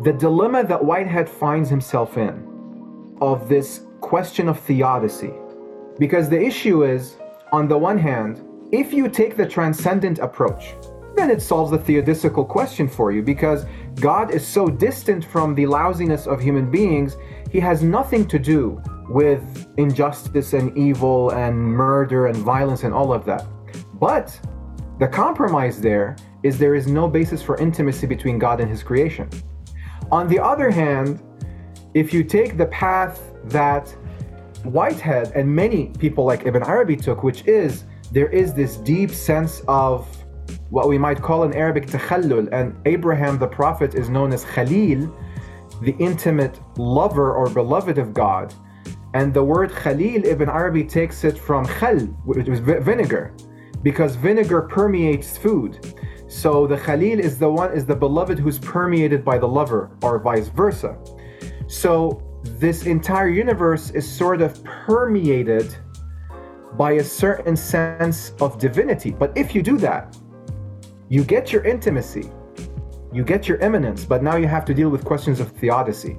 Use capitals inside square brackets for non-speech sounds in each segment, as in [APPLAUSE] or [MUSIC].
the dilemma that Whitehead finds himself in of this question of theodicy. Because the issue is, on the one hand, if you take the transcendent approach, then it solves the theodicycal question for you because God is so distant from the lousiness of human beings, he has nothing to do with injustice and evil and murder and violence and all of that. But the compromise there is there is no basis for intimacy between God and his creation. On the other hand, if you take the path that Whitehead and many people like Ibn Arabi took, which is there is this deep sense of what we might call in Arabic takhallul, and Abraham the prophet is known as Khalil, the intimate lover or beloved of God. And the word Khalil, Ibn Arabi takes it from khal, which is vinegar, because vinegar permeates food. So the Khalil is the one is the beloved who's permeated by the lover, or vice versa. So this entire universe is sort of permeated by a certain sense of divinity. But if you do that, you get your intimacy, you get your immanence, but now you have to deal with questions of theodicy.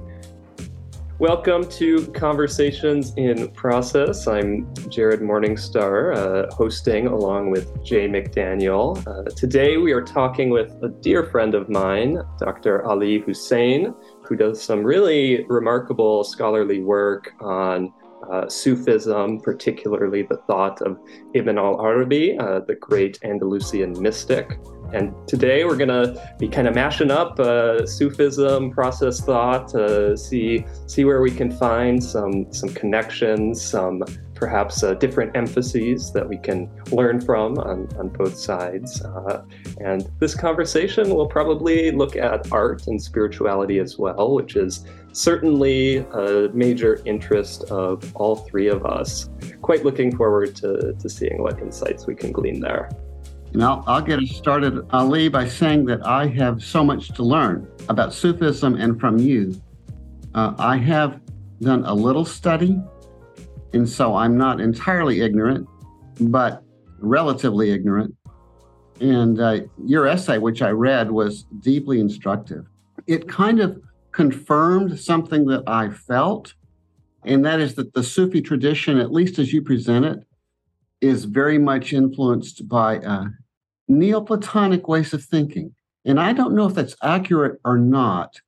Welcome to Conversations in Process. I'm Jared Morningstar, uh, hosting along with Jay McDaniel. Uh, today we are talking with a dear friend of mine, Dr. Ali Hussain, who does some really remarkable scholarly work on uh, Sufism, particularly the thought of Ibn al Arabi, uh, the great Andalusian mystic. And today we're going to be kind of mashing up uh, Sufism, process thought, uh, see see where we can find some some connections, some perhaps uh, different emphases that we can learn from on, on both sides. Uh, and this conversation will probably look at art and spirituality as well, which is certainly a major interest of all three of us. Quite looking forward to, to seeing what insights we can glean there. Now, I'll get us started, Ali, by saying that I have so much to learn about Sufism and from you. Uh, I have done a little study, and so I'm not entirely ignorant, but relatively ignorant. And uh, your essay, which I read, was deeply instructive. It kind of confirmed something that I felt, and that is that the Sufi tradition, at least as you present it, is very much influenced by uh, Neoplatonic ways of thinking. And I don't know if that's accurate or not,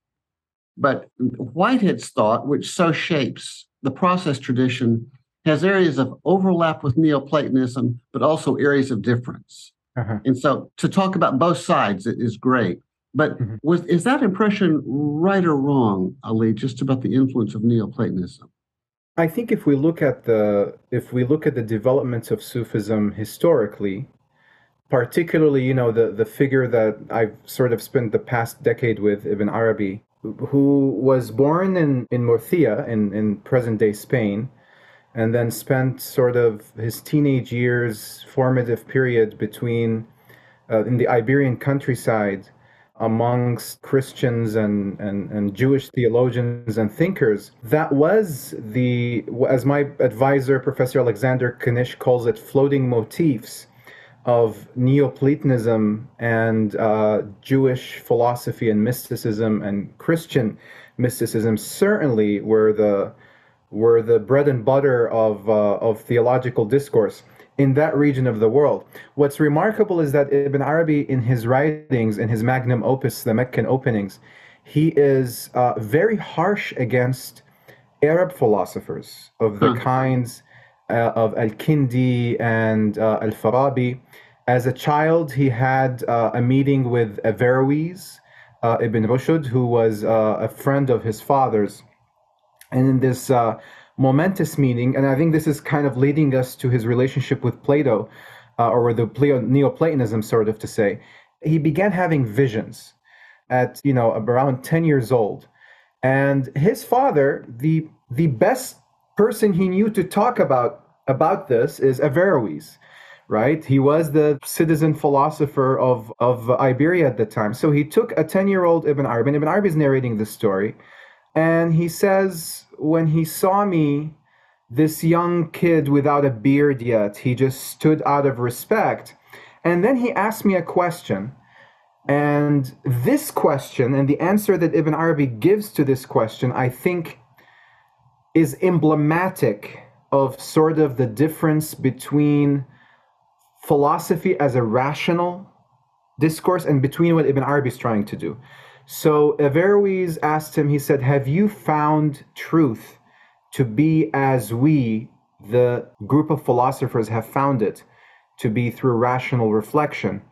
but Whitehead's thought, which so shapes the process tradition, has areas of overlap with Neoplatonism, but also areas of difference. Uh-huh. And so to talk about both sides is great. But mm-hmm. was is that impression right or wrong, Ali, just about the influence of Neoplatonism? I think if we look at the if we look at the developments of Sufism historically, particularly you know the the figure that I've sort of spent the past decade with Ibn Arabi, who was born in in Murcia in in present day Spain, and then spent sort of his teenage years, formative period between uh, in the Iberian countryside amongst Christians and, and, and Jewish theologians and thinkers. That was the, as my advisor, Professor Alexander Knysh, calls it, floating motifs of Neoplatonism and uh, Jewish philosophy and mysticism and Christian mysticism certainly were the were the bread and butter of uh, of theological discourse in that region of the world. What's remarkable is that Ibn Arabi, in his writings, in his magnum opus, the Meccan openings, he is uh, very harsh against Arab philosophers of the hmm. kinds uh, of Al Kindi and uh, Al Farabi. As a child, he had uh, a meeting with Averroes, uh, Ibn Rushd, who was uh, a friend of his father's. And in this momentous meaning, and I think this is kind of leading us to his relationship with Plato, uh, or the Neoplatonism, sort of to say. He began having visions at you know around ten years old, and his father, the the best person he knew to talk about about this is Averroes right? He was the citizen philosopher of, of Iberia at the time. So he took a 10 year old Ibn Arabi, and Ibn Arabi is narrating this story. And he says, when he saw me, this young kid without a beard yet, he just stood out of respect. And then he asked me a question. And this question and the answer that Ibn Arabi gives to this question, I think, is emblematic of sort of the difference between philosophy as a rational discourse and between what Ibn Arabi is trying to do. So Averroes asked him, he said, Have you found truth to be as we, the group of philosophers, have found it, to be through rational reflection?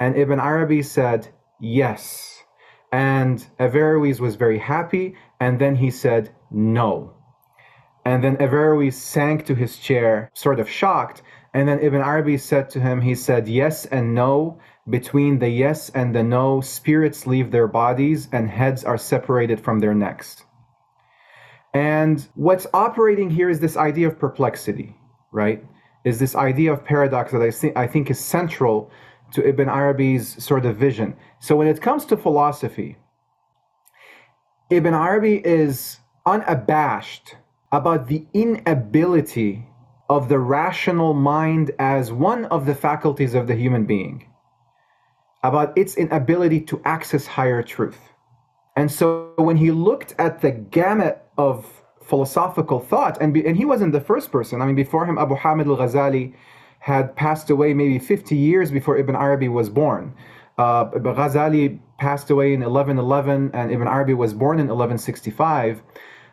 And Ibn Arabi said, Yes. And Averroes was very happy, and then he said, No. And then Averroes sank to his chair, sort of shocked. And then Ibn Arabi said to him, he said, Yes and no. Between the yes and the no, spirits leave their bodies and heads are separated from their necks. And what's operating here is this idea of perplexity, right? Is this idea of paradox that I, think I think is central to Ibn Arabi's sort of vision. So when it comes to philosophy, Ibn Arabi is unabashed about the inability of the rational mind as one of the faculties of the human being, about its inability to access higher truth. And so when he looked at the gamut of philosophical thought, and, be, and he wasn't the first person, I mean, before him, Abu Hamid al Ghazali had passed away maybe 50 years before Ibn Arabi was born. Uh, Ghazali passed away in 1111 and Ibn Arabi was born in 1165.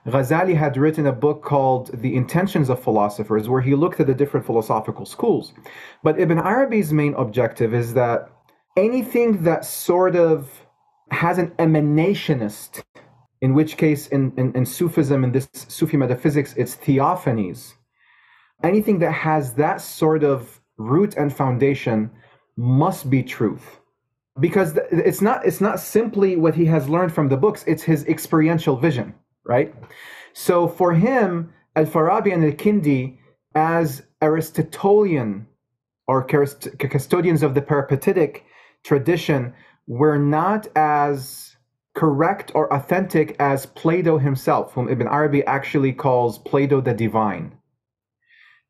Ghazali had written a book called The Intentions of Philosophers, where he looked at the different philosophical schools. But Ibn Arabi's main objective is that anything that sort of has an emanationist, in which case in, in, in Sufism, in this Sufi metaphysics, it's theophanies, anything that has that sort of root and foundation must be truth. Because it's not it's not simply what he has learned from the books it's his experiential vision right? So for him al-farabi and al-kindi as aristotelian or custodians of the peripatetic tradition were not as correct or authentic as plato himself whom ibn arabi actually calls plato the divine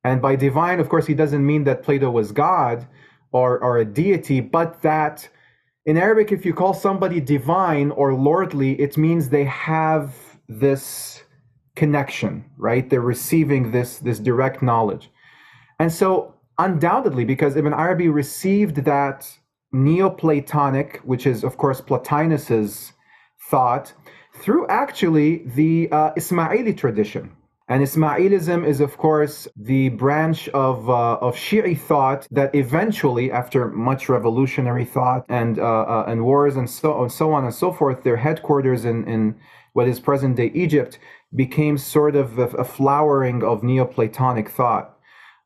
and by divine, of course, he doesn't mean that Plato was God or, or a deity, but that in Arabic, if you call somebody divine or lordly, it means they have this connection, right? They're receiving this, this direct knowledge. And so, undoubtedly, because Ibn Arabi received that Neoplatonic, which is, of course, Plotinus's thought, through actually the uh, Ismaili tradition. And Ismailism is, of course, the branch of, uh, of Shi'i thought that eventually, after much revolutionary thought and, uh, uh, and wars and so, and so on and so forth, their headquarters in, in what is present day Egypt became sort of a, a flowering of Neoplatonic thought.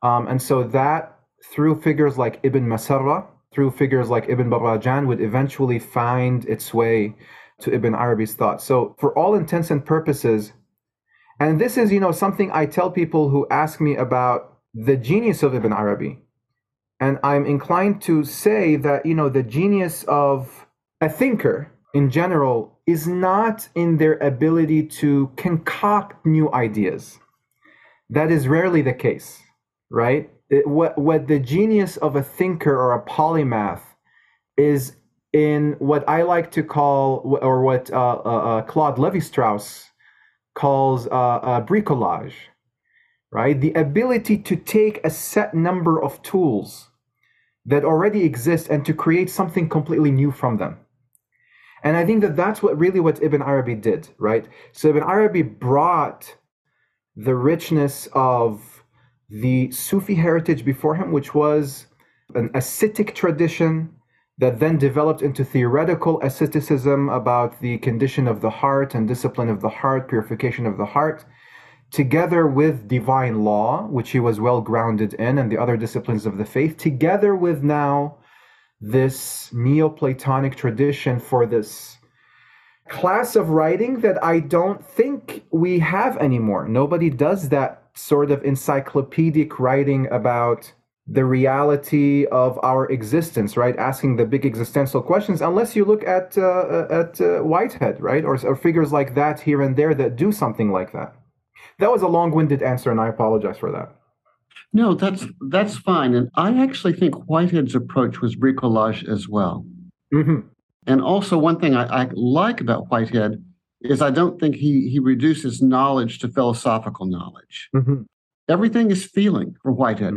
Um, and so that, through figures like Ibn Masarra, through figures like Ibn Barrajan, would eventually find its way to Ibn Arabi's thought. So, for all intents and purposes, and this is, you know, something I tell people who ask me about the genius of Ibn Arabi. And I'm inclined to say that, you know, the genius of a thinker in general is not in their ability to concoct new ideas. That is rarely the case, right? It, what, what the genius of a thinker or a polymath is in what I like to call, or what uh, uh, uh Claude Levi Strauss calls uh, uh, bricolage, right? The ability to take a set number of tools that already exist and to create something completely new from them. And I think that that's what really what Ibn Arabi did, right? So Ibn Arabi brought the richness of the Sufi heritage before him, which was an ascetic tradition that then developed into theoretical asceticism about the condition of the heart and discipline of the heart, purification of the heart, together with divine law, which he was well grounded in, and the other disciplines of the faith, together with now this Neoplatonic tradition for this class of writing that I don't think we have anymore. Nobody does that sort of encyclopedic writing about the reality of our existence, right? Asking the big existential questions, unless you look at uh, uh, at uh, Whitehead, right, or, or figures like that here and there that do something like that. That was a long-winded answer, and I apologize for that. No, that's that's fine, and I actually think Whitehead's approach was bricolage as well. Mm-hmm. And also, one thing I, I like about Whitehead is I don't think he, he reduces knowledge to philosophical knowledge. Mm-hmm. Everything is feeling for Whitehead.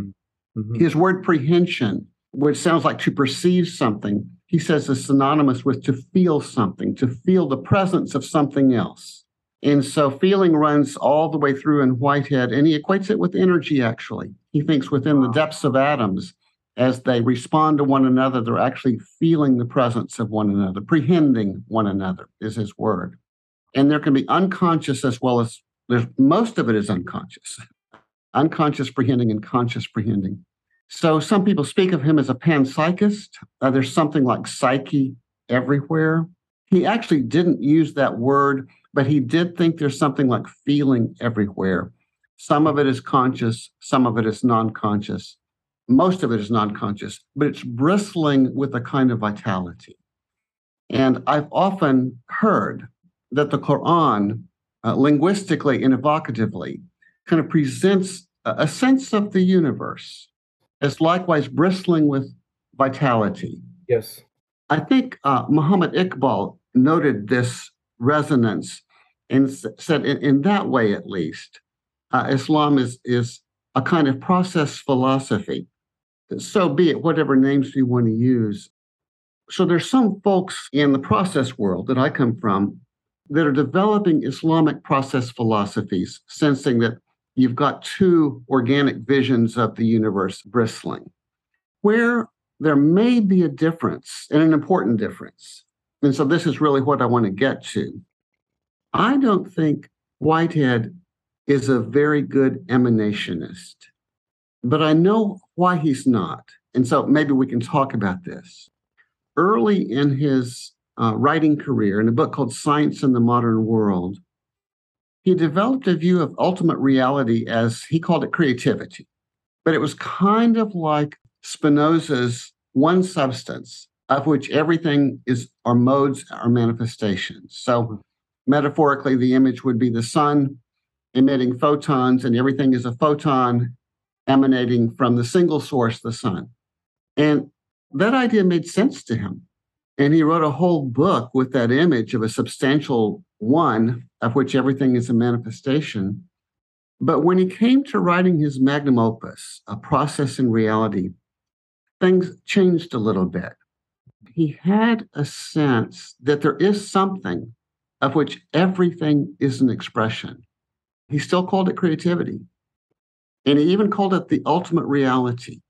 Mm-hmm. His word prehension, which sounds like to perceive something, he says is synonymous with to feel something, to feel the presence of something else. And so feeling runs all the way through in Whitehead, and he equates it with energy, actually. He thinks within the depths of atoms, as they respond to one another, they're actually feeling the presence of one another, prehending one another is his word. And there can be unconscious as well as there's most of it is unconscious, unconscious prehending and conscious prehending. So some people speak of him as a panpsychist. Uh, there's something like psyche everywhere. He actually didn't use that word, but he did think there's something like feeling everywhere. Some of it is conscious, some of it is non conscious. Most of it is non conscious, but it's bristling with a kind of vitality. And I've often heard that the Quran, uh, linguistically and evocatively, kind of presents a, a sense of the universe as likewise bristling with vitality. Yes. I think uh, Muhammad Iqbal noted this resonance and said, in, in that way at least, uh, Islam is, is a kind of process philosophy. So be it, whatever names we want to use. So there's some folks in the process world that I come from that are developing Islamic process philosophies, sensing that you've got two organic visions of the universe bristling. Where there may be a difference, and an important difference, and so this is really what I want to get to. I don't think Whitehead is a very good emanationist, but I know why he's not. And so maybe we can talk about this. Early in his uh, writing career, in a book called Science and the Modern World, he developed a view of ultimate reality as he called it creativity. But it was kind of like Spinoza's one substance of which everything is our modes, our manifestations. So metaphorically, the image would be the sun emitting photons, and everything is a photon emanating from the single source, the sun. And that idea made sense to him. And he wrote a whole book with that image of a substantial one, of which everything is a manifestation. But when he came to writing his magnum opus, A Process and Reality, things changed a little bit. He had a sense that there is something of which everything is an expression. He still called it creativity. And he even called it the ultimate reality.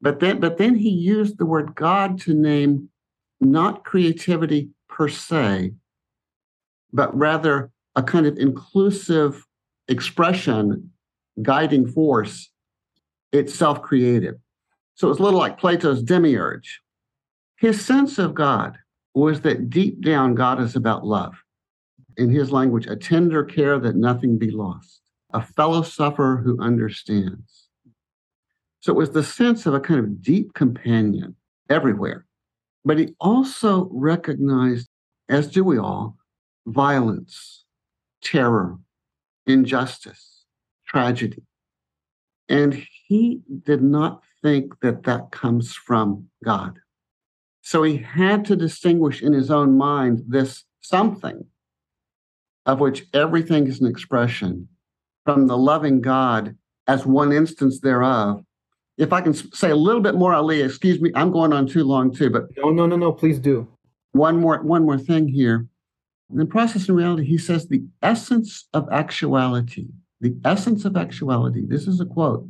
But then, but then he used the word God to name not creativity per se, but rather a kind of inclusive expression, guiding force, itself creative. So it's a little like Plato's demiurge. His sense of God was that deep down, God is about love. In his language, a tender care that nothing be lost, a fellow sufferer who understands. So it was the sense of a kind of deep companion everywhere. But he also recognized, as do we all, violence, terror, injustice, tragedy. And he did not think that that comes from God. So he had to distinguish in his own mind this something of which everything is an expression from the loving God as one instance thereof. If I can say a little bit more, Ali, excuse me, I'm going on too long too, but no, no, no, no, please do. One more, one more thing here. In process and reality, he says the essence of actuality, the essence of actuality, this is a quote,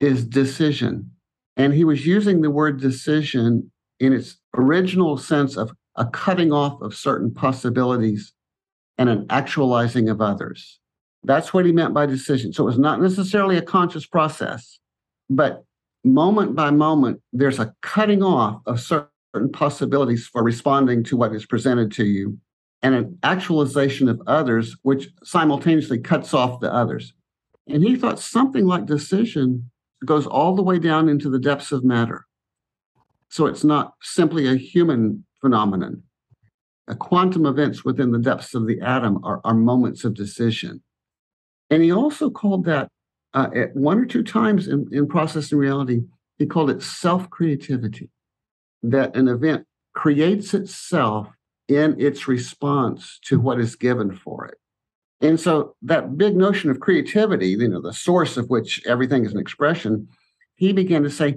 is decision. And he was using the word decision in its original sense of a cutting off of certain possibilities and an actualizing of others. That's what he meant by decision. So it was not necessarily a conscious process, but moment by moment, there's a cutting off of certain possibilities for responding to what is presented to you and an actualization of others, which simultaneously cuts off the others. And he thought something like decision goes all the way down into the depths of matter. So it's not simply a human phenomenon. A quantum events within the depths of the atom are, are moments of decision. And he also called that uh, at one or two times in, in process and reality, he called it self creativity, that an event creates itself in its response to what is given for it. And so that big notion of creativity, you know, the source of which everything is an expression, he began to say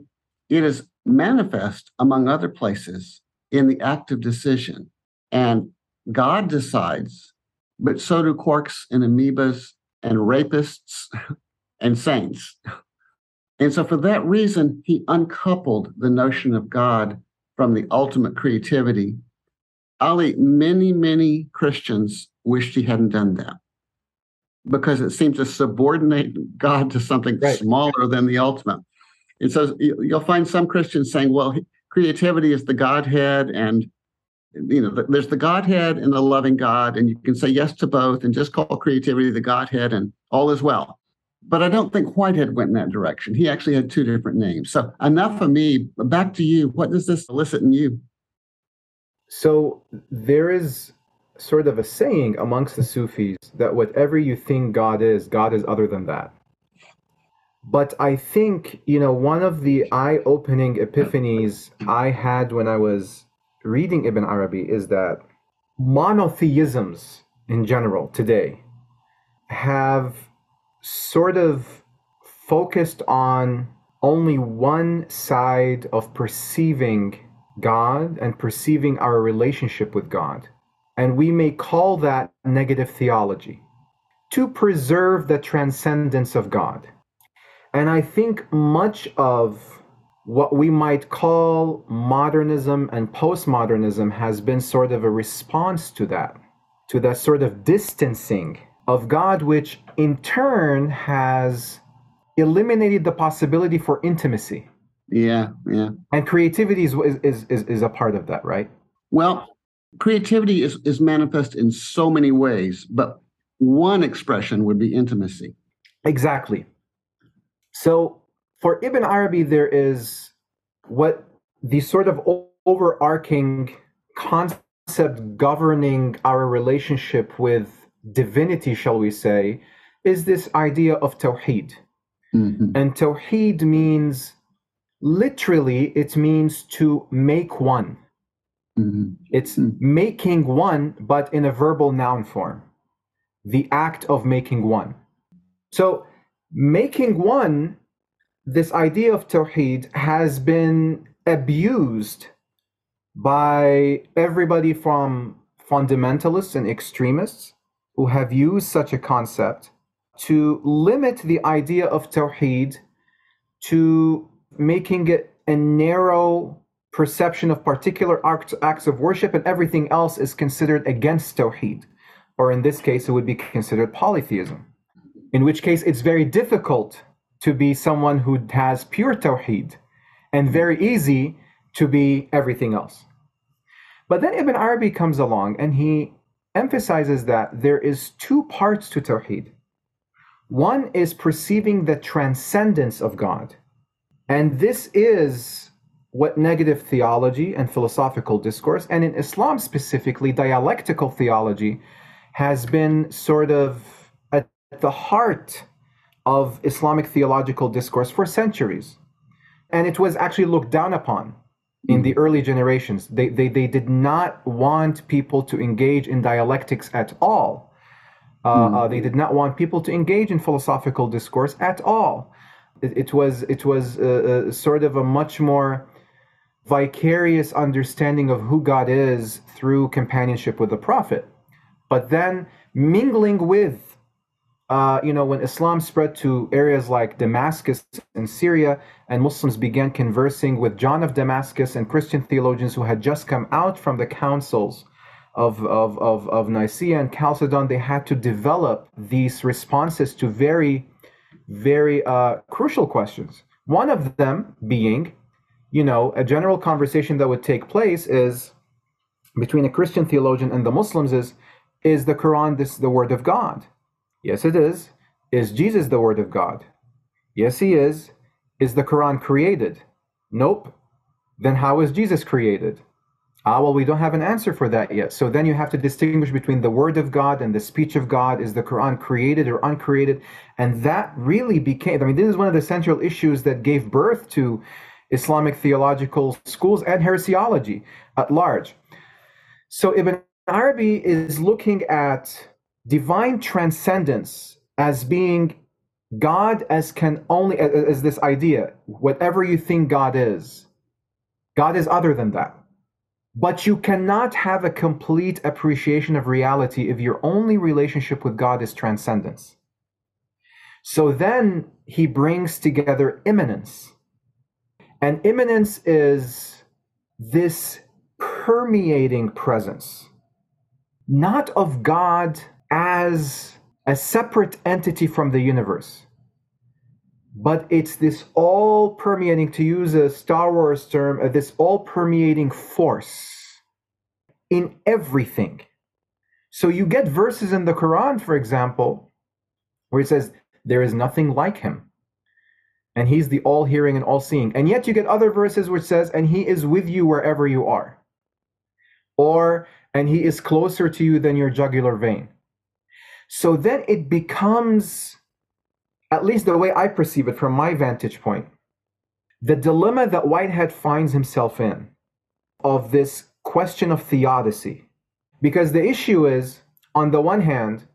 it is manifest among other places in the act of decision. And God decides, but so do quarks and amoebas and rapists and saints. And so, for that reason, he uncoupled the notion of God from the ultimate creativity. Ali, many, many Christians wished he hadn't done that because it seems to subordinate God to something right. smaller than the ultimate. And so you'll find some Christians saying, well, creativity is the Godhead, and you know, there's the Godhead and the loving God, and you can say yes to both and just call creativity the Godhead, and all is well. But I don't think Whitehead went in that direction. He actually had two different names. So enough of me. Back to you. What does this elicit in you? So there is sort of a saying amongst the Sufis that whatever you think God is, God is other than that. But I think, you know, one of the eye opening epiphanies I had when I was reading Ibn Arabi is that monotheisms in general today have sort of focused on only one side of perceiving God and perceiving our relationship with God. And we may call that negative theology to preserve the transcendence of God. And I think much of what we might call modernism and postmodernism has been sort of a response to that, to that sort of distancing of God, which in turn has eliminated the possibility for intimacy. Yeah, yeah. And creativity is, is, is, is a part of that, right? Well, creativity is, is manifest in so many ways, but one expression would be intimacy. Exactly. So for Ibn Arabi, there is what the sort of overarching concept governing our relationship with divinity, shall we say, is this idea of Tawheed. Mm-hmm. And Tawheed means literally, it means to make one. Mm-hmm. It's mm-hmm. making one, but in a verbal noun form. The act of making one. So, making one, this idea of Tawheed has been abused by everybody from fundamentalists and extremists who have used such a concept to limit the idea of Tawheed to making it a narrow perception of particular acts, of worship and everything else is considered against Tawheed. Or in this case, it would be considered polytheism. In which case, it's very difficult to be someone who has pure Tawheed and very easy to be everything else. But then Ibn Arabi comes along and he emphasizes that there is two parts to Tawheed. One is perceiving the transcendence of God. And this is what negative theology and philosophical discourse, and in Islam specifically, dialectical theology, has been sort of at the heart of Islamic theological discourse for centuries. And it was actually looked down upon in the early generations. They, they, they did not want people to engage in dialectics at all. Uh, mm. uh, they did not want people to engage in philosophical discourse at all. It, it was it was uh, uh, sort of a much more vicarious understanding of who God is through companionship with the Prophet. But then mingling with uh, you know, when Islam spread to areas like Damascus and Syria, and Muslims began conversing with John of Damascus and Christian theologians who had just come out from the councils of, of, of, of Nicaea and Chalcedon, they had to develop these responses to very, very uh, crucial questions. One of them being, you know, a general conversation that would take place is between a Christian theologian and the Muslims is, is the Quran this the word of God? Yes, it is. Is Jesus the Word of God? Yes, he is. Is the Quran created? Nope. Then how is Jesus created? Ah, well, we don't have an answer for that yet. So then you have to distinguish between the Word of God and the speech of God. Is the Quran created or uncreated? And that really became, I mean, this is one of the central issues that gave birth to Islamic theological schools and heresiology at large. So Ibn Arabi is looking at divine transcendence as being God as can only as this idea, whatever you think God is, God is other than that. But you cannot have a complete appreciation of reality if your only relationship with God is transcendence. So then he brings together immanence. And immanence is this permeating presence, not of God as a separate entity from the universe, but it's this all permeating, to use a Star Wars term, uh, this all permeating force in everything. So you get verses in the Quran, for example, where it says, There is nothing like him. And he's the all hearing and all seeing. And yet you get other verses which says, And he is with you wherever you are. Or, And he is closer to you than your jugular vein. So then it becomes, at least the way I perceive it from my vantage point, the dilemma that Whitehead finds himself in of this question of theodicy. Because the issue is, on the one hand,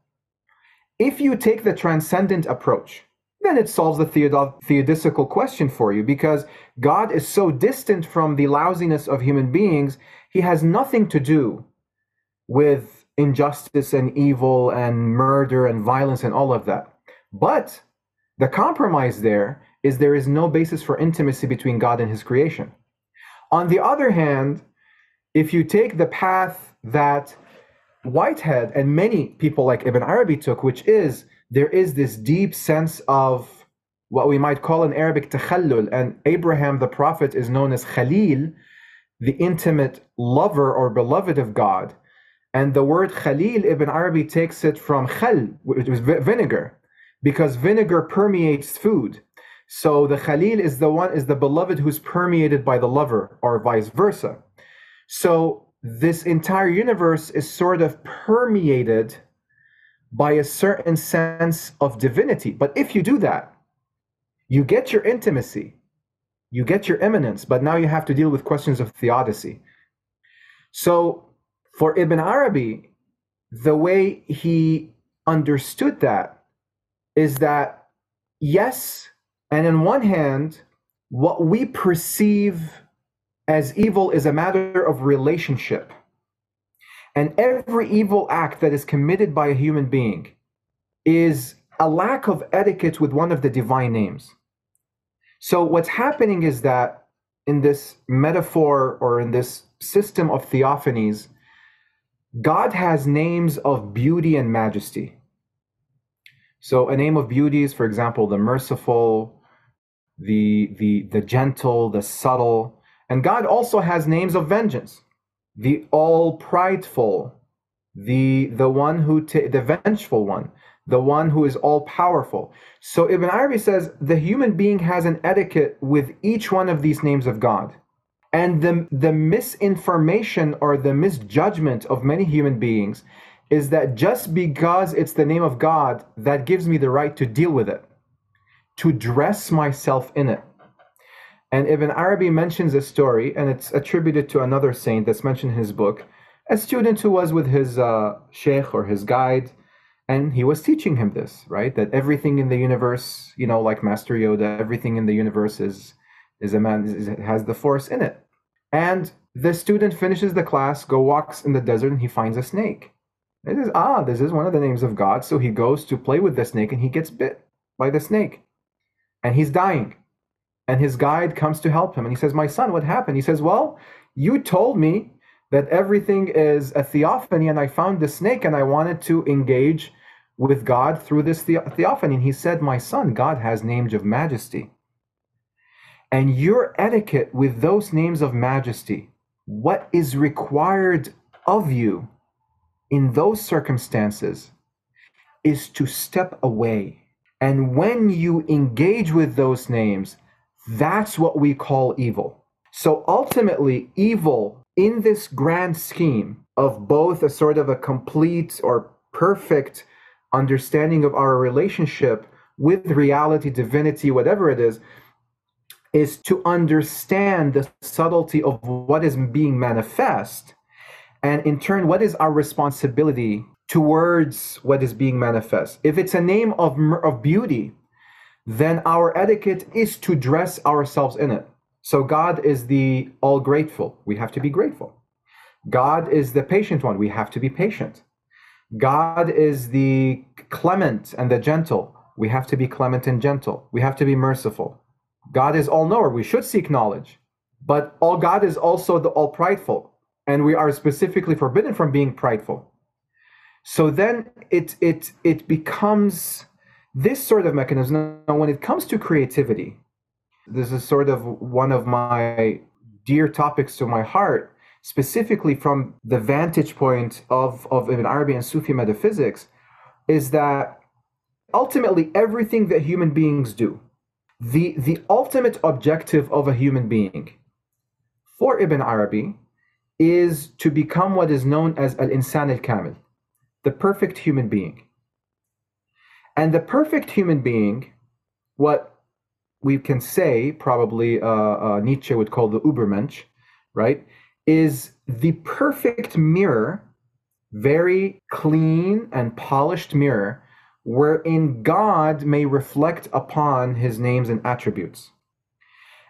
if you take the transcendent approach, then it solves the theod- question for you because God is so distant from the lousiness of human beings, he has nothing to do with injustice and evil and murder and violence and all of that. But the compromise there is there is no basis for intimacy between God and his creation. On the other hand, if you take the path that Whitehead and many people like Ibn Arabi took, which is there is this deep sense of what we might call in Arabic takhallul, and Abraham the prophet is known as Khalil, the intimate lover or beloved of God. And the word Khalil, Ibn Arabi takes it from khal, which is vinegar, because vinegar permeates food. So the Khalil is the one, is the beloved who's permeated by the lover, or vice versa. So this entire universe is sort of permeated by a certain sense of divinity. But if you do that, you get your intimacy, you get your immanence, but now you have to deal with questions of theodicy. So for Ibn Arabi, the way he understood that is that, yes, and in one hand, what we perceive as evil is a matter of relationship. And every evil act that is committed by a human being is a lack of etiquette with one of the divine names. So, what's happening is that in this metaphor or in this system of theophanies, God has names of beauty and majesty. So, a name of beauty is, for example, the merciful, the, the, the gentle, the subtle. And God also has names of vengeance the all prideful, the the one who ta- the vengeful one, the one who is all powerful. So Ibn Arabi says the human being has an etiquette with each one of these names of God. And the, the misinformation or the misjudgment of many human beings is that just because it's the name of God, that gives me the right to deal with it, to dress myself in it. And Ibn Arabi mentions a story, and it's attributed to another saint that's mentioned in his book, a student who was with his uh, sheikh or his guide, and he was teaching him this, right? That everything in the universe, you know, like Master Yoda, everything in the universe is is a man is, has the force in it. And the student finishes the class, go walks in the desert, and he finds a snake. It is ah, this is one of the names of God. So he goes to play with the snake, and he gets bit by the snake, and he's dying. And his guide comes to help him. And he says, My son, what happened? He says, Well, you told me that everything is a theophany, and I found the snake, and I wanted to engage with God through this the- theophany. And he said, My son, God has names of majesty. And your etiquette with those names of majesty, what is required of you in those circumstances is to step away. And when you engage with those names, that's what we call evil. So ultimately, evil in this grand scheme of both a sort of a complete or perfect understanding of our relationship with reality, divinity, whatever it is, is to understand the subtlety of what is being manifest, and in turn, what is our responsibility towards what is being manifest. If it's a name of, of beauty, then our etiquette is to dress ourselves in it. So God is the all grateful. We have to be grateful. God is the patient one. We have to be patient. God is the clement and the gentle. We have to be clement and gentle. We have to be merciful. God is all knower. We should seek knowledge. But all God is also the all prideful. And we are specifically forbidden from being prideful. So then it it it becomes this sort of mechanism. Now, when it comes to creativity, this is sort of one of my dear topics to my heart specifically from the vantage point of, of Ibn Arabi and Sufi metaphysics, is that ultimately everything that human beings do, the, the ultimate objective of a human being for Ibn Arabi is to become what is known as al insan al kamil, the perfect human being. And the perfect human being, what we can say, probably uh, uh, Nietzsche would call the Ubermensch, right? is the perfect mirror, very clean and polished mirror, wherein God may reflect upon his names and attributes.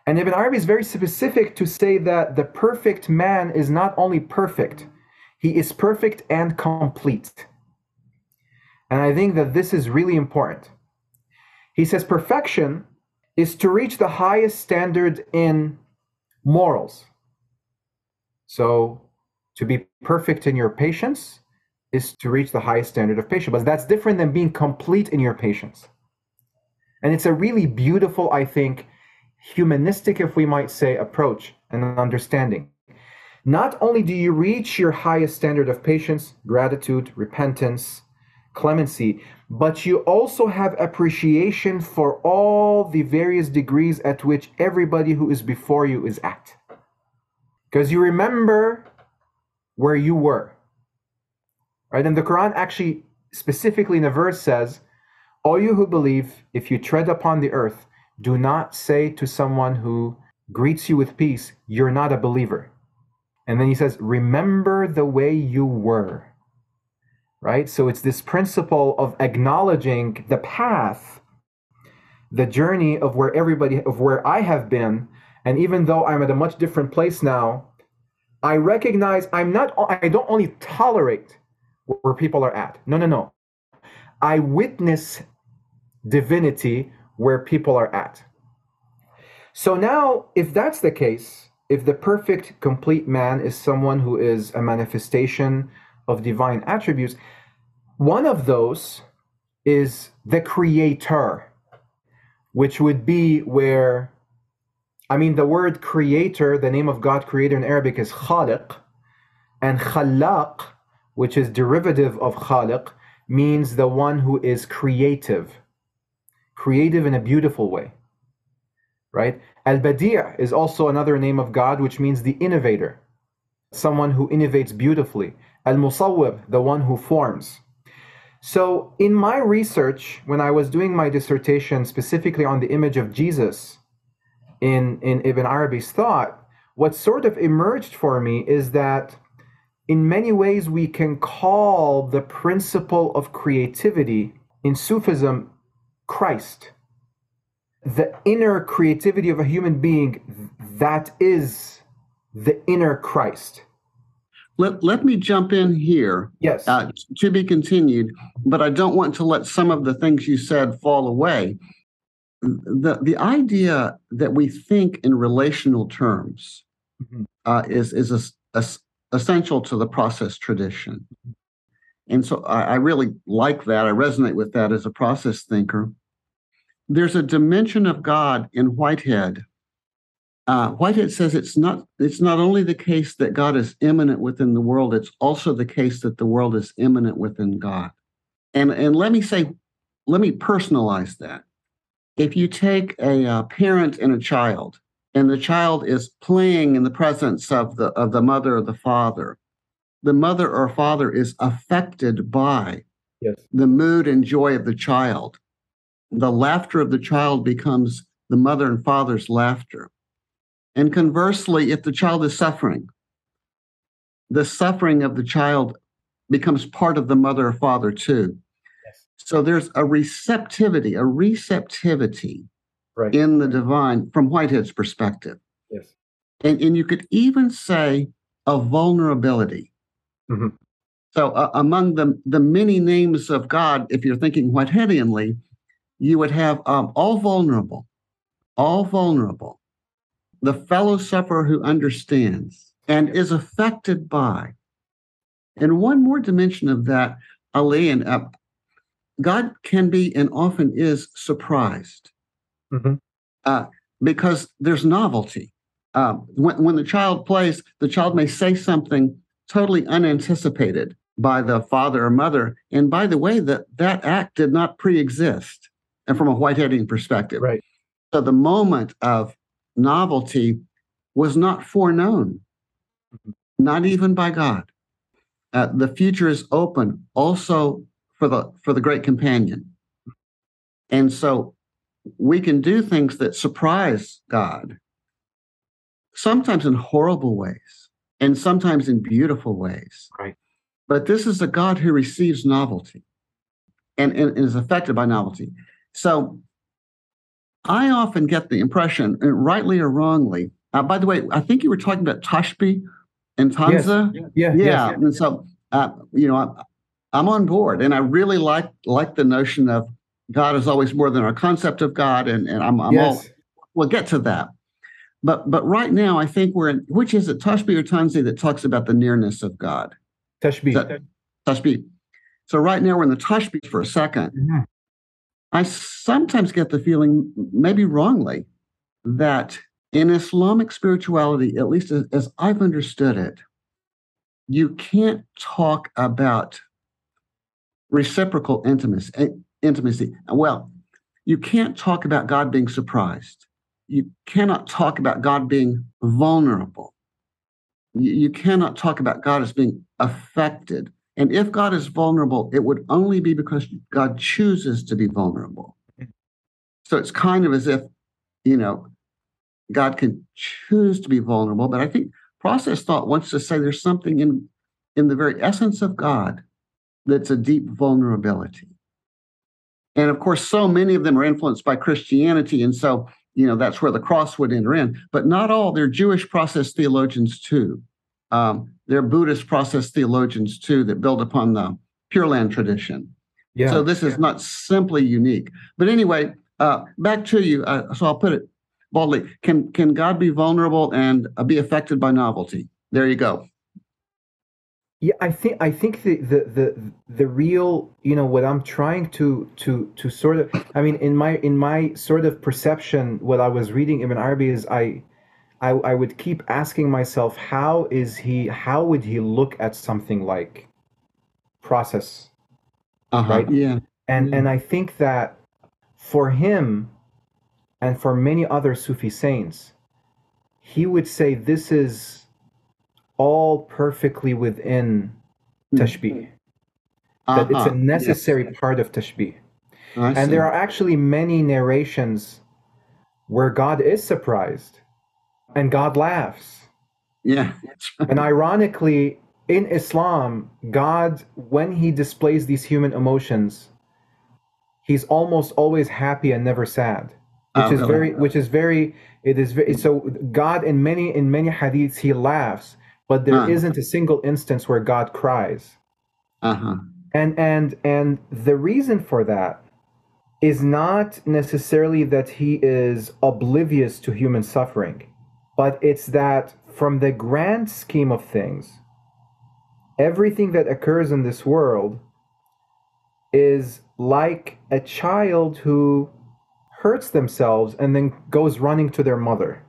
And Ibn Arabi is very specific to say that the perfect man is not only perfect, he is perfect and complete. And I think that this is really important. He says perfection is to reach the highest standard in morals, so to be perfect in your patience is to reach the highest standard of patience. But that's different than being complete in your patience. And it's a really beautiful, I think, humanistic, if we might say, approach and understanding. Not only do you reach your highest standard of patience, gratitude, repentance, clemency, but you also have appreciation for all the various degrees at which everybody who is before you is at because you remember where you were. Right? And the Quran actually specifically in a verse says, All you who believe, if you tread upon the earth, do not say to someone who greets you with peace, You're not a believer. And then he says, Remember the way you were. Right? So it's this principle of acknowledging the path, the journey of where everybody, of where I have been, and even though I'm at a much different place now, I recognize I'm not, I don't only tolerate where people are at. No, no, no. I witness divinity where people are at. So now, if that's the case, if the perfect, complete man is someone who is a manifestation of divine attributes, one of those is the creator, which would be where I mean, the word creator, the name of God creator in Arabic is khaliq, and khalaq, which is derivative of khaliq, means the one who is creative, creative in a beautiful way. Right? Al Badi' is also another name of God, which means the innovator, someone who innovates beautifully. Al Musawwir, the one who forms. So, in my research, when I was doing my dissertation specifically on the image of Jesus, in, in Ibn Arabi's thought, what sort of emerged for me is that in many ways we can call the principle of creativity in Sufism Christ. The inner creativity of a human being, that is the inner Christ. Let, let me jump in here. Yes. Uh, to be continued, but I don't want to let some of the things you said fall away the the idea that we think in relational terms mm-hmm. uh, is is a, a, essential to the process tradition, and so I, I really like that. I resonate with that as a process thinker. There's a dimension of God in Whitehead. Uh, Whitehead says it's not it's not only the case that God is immanent within the world; it's also the case that the world is immanent within God. And and let me say, let me personalize that if you take a, a parent and a child, and the child is playing in the presence of the of the mother or the father, the mother or father is affected by yes. the mood and joy of the child. The laughter of the child becomes the the mother and father's laughter. And conversely, if the child is suffering, the suffering of the child becomes part of the mother or father too. Yes. So there's a receptivity, a receptivity right. in the divine from Whitehead's perspective. Yes. And, and you could even say a vulnerability. Mm-hmm. So uh, among the, the many names of God, if you're thinking Whiteheadianly, you would have um, all vulnerable, all vulnerable, the fellow sufferer who understands and is affected by. And one more dimension of that, Ali, and uh, God can be and often is surprised mm-hmm. uh, because there's novelty. Uh, when, when the child plays, the child may say something totally unanticipated by the father or mother. And by the way, that that act did not pre-exist, and from a Whiteheadian perspective. Right. So the moment of novelty was not foreknown, mm-hmm. not even by God. Uh, the future is open also for the for the great companion. And so we can do things that surprise God, sometimes in horrible ways, and sometimes in beautiful ways. Right. But this is a God who receives novelty and, and is affected by novelty. So I often get the impression, rightly or wrongly, uh, by the way, I think you were talking about Tashbih and Tanzih. Yes. Yeah, yeah. yeah. And so, uh, you know, I, I'm on board, and I really like like the notion of God is always more than our concept of God, and and I'm, I'm yes. all. We'll get to that, but but right now I think we're in which is it Tashbih or Tanzih that talks about the nearness of God. Tashbih. Tashbih. So right now we're in the Tashbih for a 2nd mm-hmm. I sometimes get the feeling, maybe wrongly, that in Islamic spirituality, at least as, as I've understood it, you can't talk about reciprocal intimacy. Intimacy. Well, you can't talk about God being surprised. You cannot talk about God being vulnerable you cannot talk about God as being affected. And if God is vulnerable, it would only be because God chooses to be vulnerable. So it's kind of as if, you know, God can choose to be vulnerable. But I think process thought wants to say there's something in, in the very essence of God that's a deep vulnerability. And of course, so many of them are influenced by Christianity. And so you know that's where the cross would enter in. But not all they're jewish process theologians too. Um, they're buddhist process theologians too that build upon the pure land tradition. Yeah. So this is yeah. not simply unique. But anyway uh, back to you. Uh, so i'll put it boldly can can god be vulnerable and uh, be affected by novelty? There you go yeah i think i think the, the the the real you know what i'm trying to to to sort of i mean in my in my sort of perception what i was reading ibn arabi is i i, I would keep asking myself how is he how would he look at something like process uh-huh. right yeah and yeah. and i think that for him and for many other sufi saints he would say this is all perfectly within hmm. tashbih. Uh-huh. That it's a uh-huh. necessary yes. part of tashbih. and there are actually many narrations where God is surprised and God laughs. Yeah. and [LAUGHS] ironically, in Islam, God, when he displays these human emotions, he's almost always happy and never sad. Which oh, is very which is very it is very so God in many in many hadiths he laughs but there uh-huh. not a single instance where God cries. Uh-huh. And and and the reason for that is not necessarily that he is oblivious to human suffering, but it's that from the grand scheme of things, everything that occurs in this world is like a child who hurts themselves and then goes running to their mother.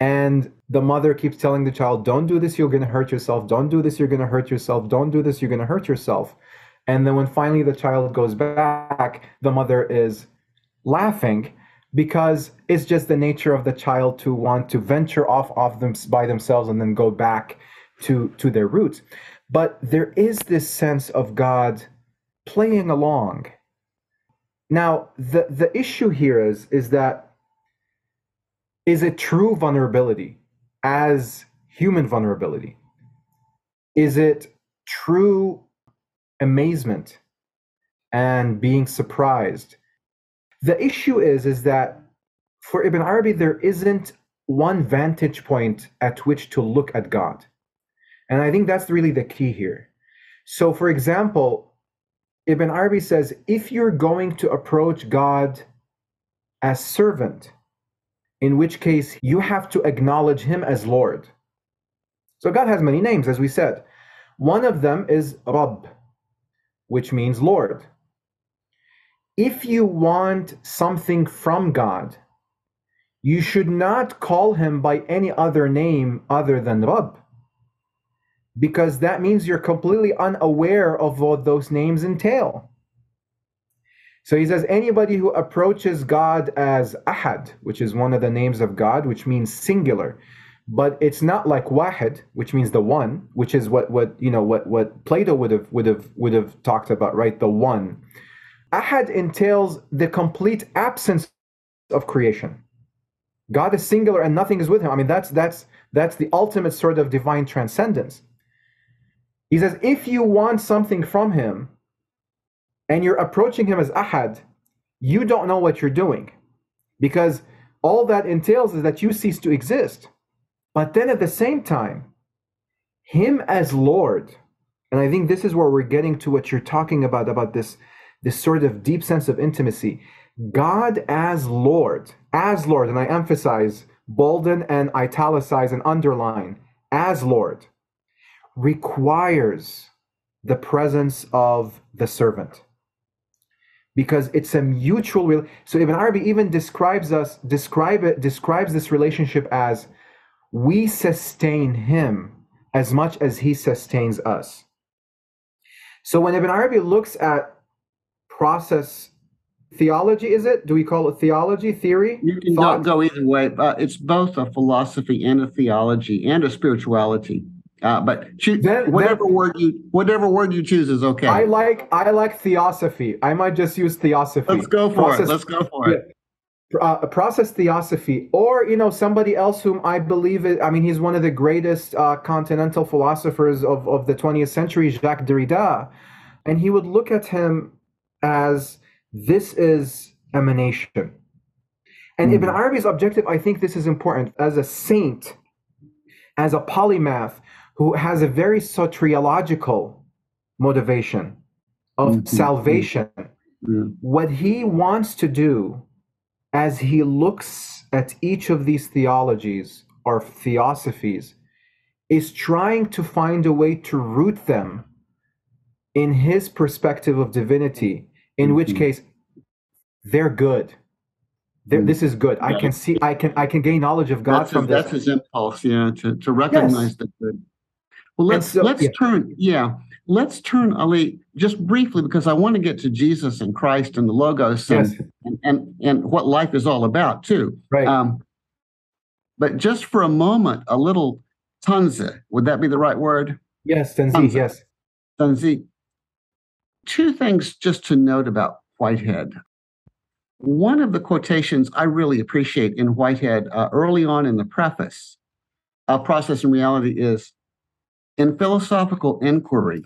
And the mother keeps telling the child, Don't do this, you're going to hurt yourself. Don't do this, you're going to hurt yourself. Don't do this, you're going to hurt yourself. And then when finally the child goes back, the mother is laughing because it's just the nature of the child to want to venture off of them by themselves and then go back to to their roots. But there is this sense of God playing along. Now, the the issue here is is that is it true vulnerability as human vulnerability? Is it true amazement and being surprised? The issue is is that for Ibn Arabi there isn't one vantage point at which to look at God. And I think that's really the key here. So for example, Ibn Arabi says if you're going to approach God as servant, in which case you have to acknowledge him as Lord. So God has many names, as we said. One of them is Rabb, which means Lord. If you want something from God, you should not call him by any other name other than Rabb, because that means you're completely unaware of what those names entail. So he says anybody who approaches God as Ahad, which is one of the names of God, which means singular, but it's not like Wahid, which means the one, which is what what you know what what Plato would have would have would have talked about, right? The one. Ahad entails the complete absence of creation. God is singular and nothing is with him. I mean, that's that's that's the ultimate sort of divine transcendence. He says, if you want something from him, and you're approaching him as ahad, you don't know what you're doing. Because all that entails is that you cease to exist. But then at the same time, him as Lord, and I think this is where we're getting to what you're talking about, about this, this sort of deep sense of intimacy. God as Lord, as Lord, and I emphasize, bolden and italicize and underline, as Lord, requires the presence of the servant because it's a mutual will. so ibn arabi even describes us describe it describes this relationship as we sustain him as much as he sustains us. So when ibn arabi looks at process theology is it? Do we call it theology theory? You can go either way uh, it's both a philosophy and a theology and a spirituality uh, but then, whatever then, word you whatever word you choose is okay. I like I like theosophy. I might just use theosophy. Let's go for process, it. Let's go for it. Uh, process theosophy, or you know somebody else whom I believe it. I mean, he's one of the greatest uh, continental philosophers of of the 20th century, Jacques Derrida, and he would look at him as this is emanation. And mm. Ibn Arabi's objective, I think this is important, as a saint, as a polymath, who has a very soteriological motivation of mm-hmm. salvation. Mm-hmm. What he wants to do as he looks at each of these theologies or theosophies is trying to find a way to root them in his perspective of divinity, in mm-hmm. which case they're good. They're, mm-hmm. this is good. I can see. I can. I can gain knowledge of God that's from his, this. That's his impulse. Yeah, to, to recognize yes. the good. Well, let's so, let's yeah. turn yeah, let's turn Ali just briefly because I want to get to Jesus and Christ and the logos and yes. and, and, and what life is all about too. Right. Um, but just for a moment, a little tanzih, would that be the right word? Yes, tanzih, yes. Tanzih. Two things just to note about Whitehead. One of the quotations I really appreciate in Whitehead uh, early on in the preface, uh, Process and Reality, is in philosophical inquiry,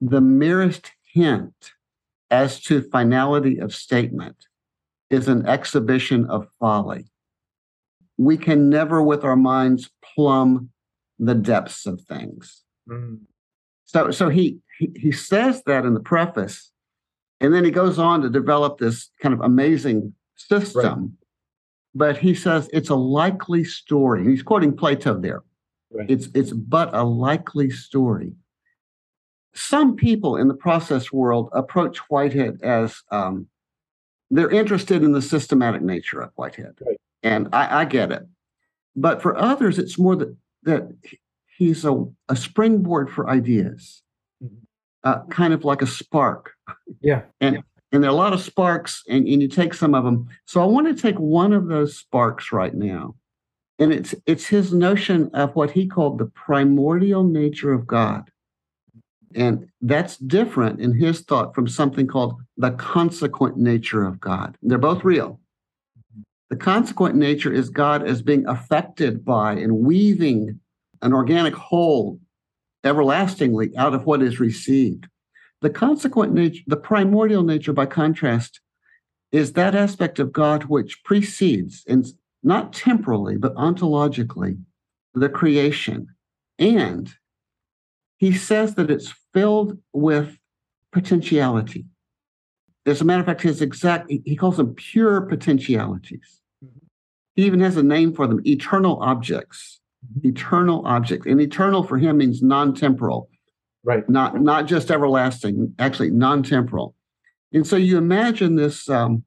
the merest hint as to finality of statement is an exhibition of folly. We can never, with our minds, plumb the depths of things. Mm. So, so he, he he says that in the preface, and then he goes on to develop this kind of amazing system. Right. But he says it's a likely story. He's quoting Plato there. Right. It's it's but a likely story. Some people in the process world approach Whitehead as um, they're interested in the systematic nature of Whitehead, right. and I, I, get it. But for others, it's more that that he's a, a springboard for ideas, mm-hmm. uh, kind of like a spark. Yeah, and and there are a lot of sparks, and, and you take some of them. So I want to take one of those sparks right now and it's it's his notion of what he called the primordial nature of God. And that's different in his thought from something called the consequent nature of God. They're both real. The consequent nature is God as being affected by and weaving an organic whole everlastingly out of what is received. The consequent nature, the primordial nature, by contrast, is that aspect of God which precedes, and not temporally, but ontologically, the creation. And he says that it's filled with potentiality. As a matter of fact, his exact, he calls them pure potentialities. He even has a name for them eternal objects. Eternal objects. And eternal for him means non temporal. Right. Not, not just everlasting, actually non temporal. And so you imagine this, um,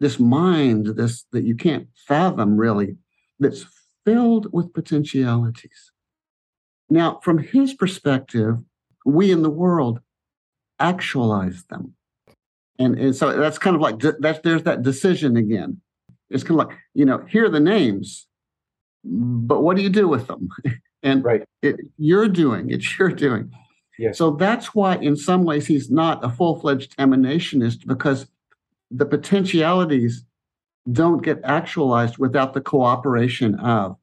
this mind, this that you can't fathom really, that's filled with potentialities. Now, from his perspective, we in the world actualize them. And, and so that's kind of like that there's that decision again. It's kind of like, you know, here are the names, but what do you do with them? [LAUGHS] and right. it, you're doing, it's your doing. Yes. So that's why, in some ways, he's not a full fledged emanationist because the potentialities don't get actualized without the cooperation of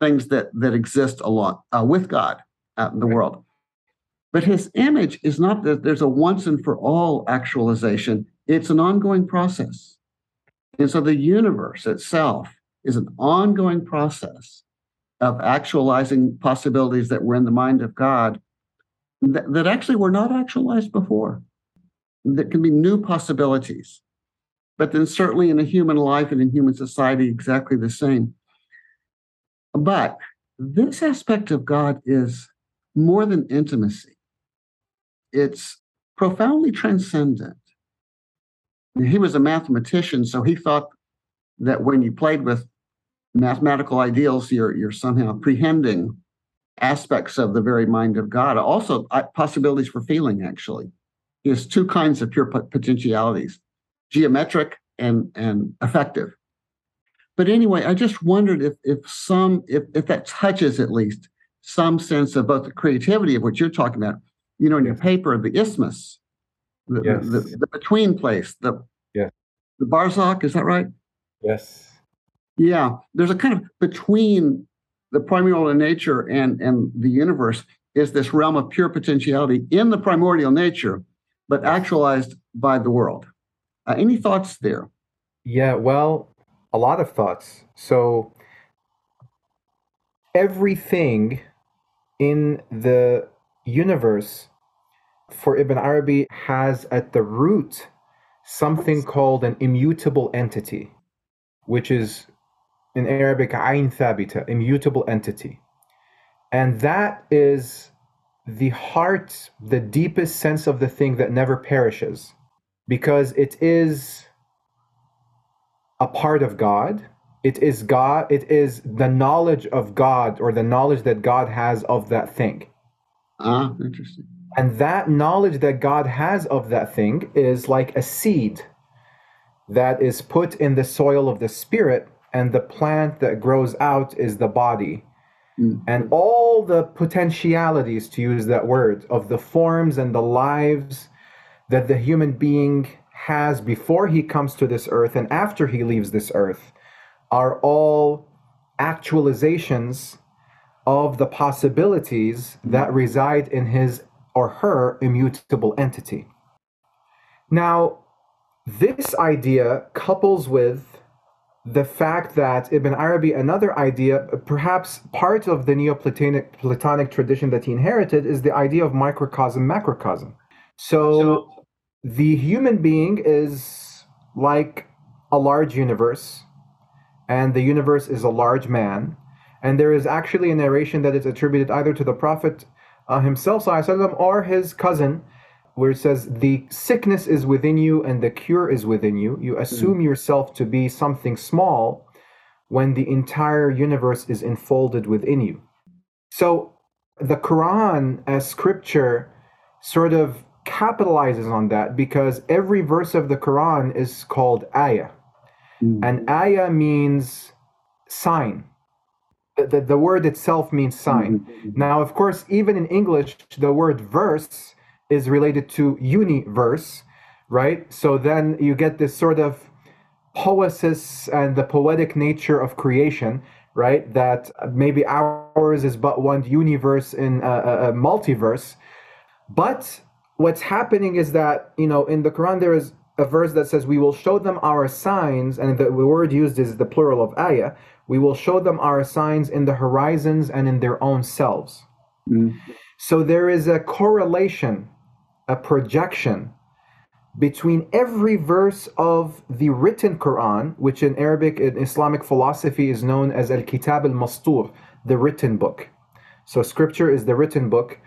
things that that exist a lot uh, with God out in the world. But his image is not that there's a once and for all actualization, it's an ongoing process. And so the universe itself is an ongoing process of actualizing possibilities that were in the mind of God that, that actually were not actualized before. That can be new possibilities. But then, certainly in a human life and in human society, exactly the same. But this aspect of God is more than intimacy it's profoundly transcendent. He was a mathematician, so he thought that when you played with mathematical ideals, you're, you're somehow apprehending aspects of the very mind of God. Also, uh, possibilities for feeling, actually. He has two kinds of pure potentialities geometric and, and affective. But anyway, I just wondered if, if some, if, if that touches at least some sense of both the creativity of what you're talking about you know, in your paper, the isthmus, the, yes. the, the, the, between place, the yeah. the Barzakh, is that right? Yes. Yeah, there's a kind of between the primordial nature and and the universe is this realm of pure potentiality in the primordial nature, but actualized by the world. Uh, any thoughts there? Yeah, well, a lot of thoughts. So everything in the universe for Ibn Arabi has at the root something called an immutable entity, which is in Arabic ayn thabita, immutable entity. And that is the heart, the deepest sense of the thing that never perishes, because it is a part of God. It is God, it is the knowledge of God or the knowledge that God has of that thing. Ah, interesting. And that knowledge that God has of that thing is like a seed that is put in the soil of the spirit, and the plant that grows out is the body. Mm. And all the potentialities, to use that word, of the forms and the lives that the human being has before he comes to this earth and after he leaves this earth are all actualizations of the possibilities that reside in his or her immutable entity. Now, this idea couples with the fact that Ibn Arabi, another idea, perhaps part of the Neoplatonic Platonic tradition that he inherited, is the idea of microcosm, macrocosm. So, so the human being is like a large universe, and the universe is a large man, and there is actually a narration that is attributed either to the Prophet uh, himself وسلم, or his cousin, where it says, The sickness is within you and the cure is within you. You assume mm. yourself to be something small when the entire universe is enfolded within you. So the Quran as scripture sort of capitalizes on that because every verse of the Quran is called ayah. Mm. And ayah means sign the, the word itself means sign. Mm-hmm. Now, of course, even in English, the word verse is related to universe, right? So then you get this sort of poesis and the poetic nature of creation, right? That maybe ours is but one universe in a, a, a multiverse. But what's happening is that, you know, in the Quran, there is a verse that says, We will show them our signs, and the word used is the plural of ayah. We will show them our signs in the horizons and in their own selves. Mm. So there is a correlation, a projection between every verse of the written Quran, which in Arabic and Islamic philosophy is known as Al Kitab al Mastur, the written book. So scripture is the written book.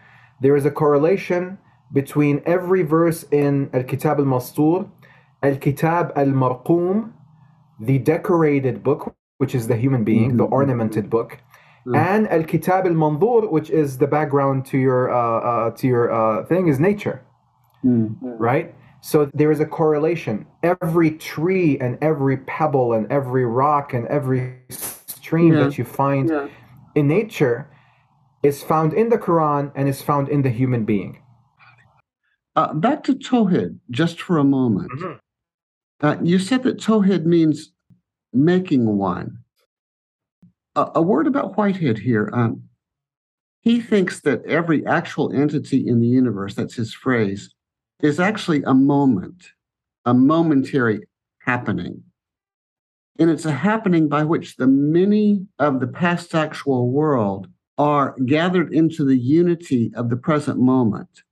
There is a correlation between every verse in Al Kitab al Mastur, Al Kitab al Marqum, the decorated book, which is the human being, mm-hmm. the ornamented book, mm-hmm. and Al Kitab al Mandur, which is the background to your uh, uh, to your uh, thing, is nature, mm-hmm. right? So there is a correlation. Every tree and every pebble and every rock and every stream yeah. that you find yeah. in nature is found in the Quran and is found in the human being. Uh, back to Tawhid, just for a moment. Mm-hmm. Uh, you said that Tawhid means making one. Uh, a word about Whitehead here. Um, he thinks that every actual entity in the universe, that's his phrase, is actually a moment, a momentary happening. And it's a happening by which the many of the past actual world are gathered into the unity of the present moment.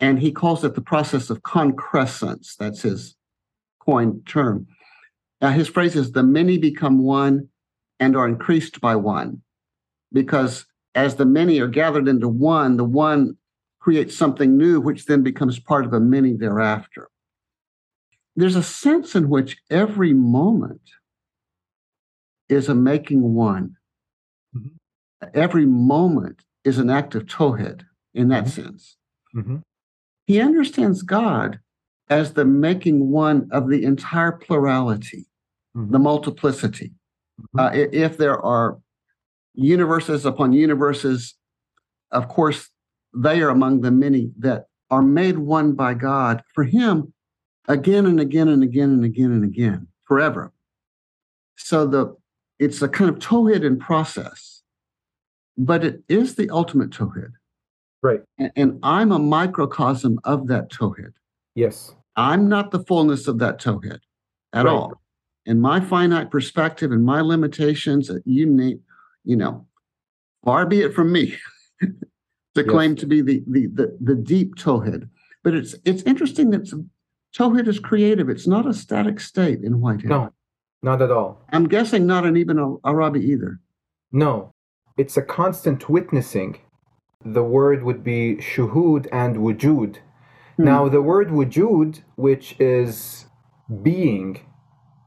And he calls it the process of concrescence. That's his coined term. Now, his phrase is the many become one and are increased by one. Because as the many are gathered into one, the one creates something new, which then becomes part of a many thereafter. There's a sense in which every moment is a making one. Mm-hmm. Every moment is an act of tawhid in that mm-hmm. sense. Mm-hmm. He understands God as the making one of the entire plurality, mm-hmm. the multiplicity. Mm-hmm. Uh, if there are universes upon universes, of course, they are among the many that are made one by God for him again and again and again and again and again forever. So the it's a kind of tawhid in process, but it is the ultimate tawhid. Right. And, and I'm a microcosm of that tawhid. Yes. I'm not the fullness of that tawhid at right. all. In my finite perspective and my limitations, uh, you need, you know, far be it from me [LAUGHS] to yes. claim to be the, the the the deep tawhid. But it's it's interesting that tawhid is creative. It's not a static state in Whitehead. No, not at all. I'm guessing not in Ibn Arabi either. No, it's a constant witnessing. The word would be shuhud and wujud. Hmm. Now, the word wujud, which is being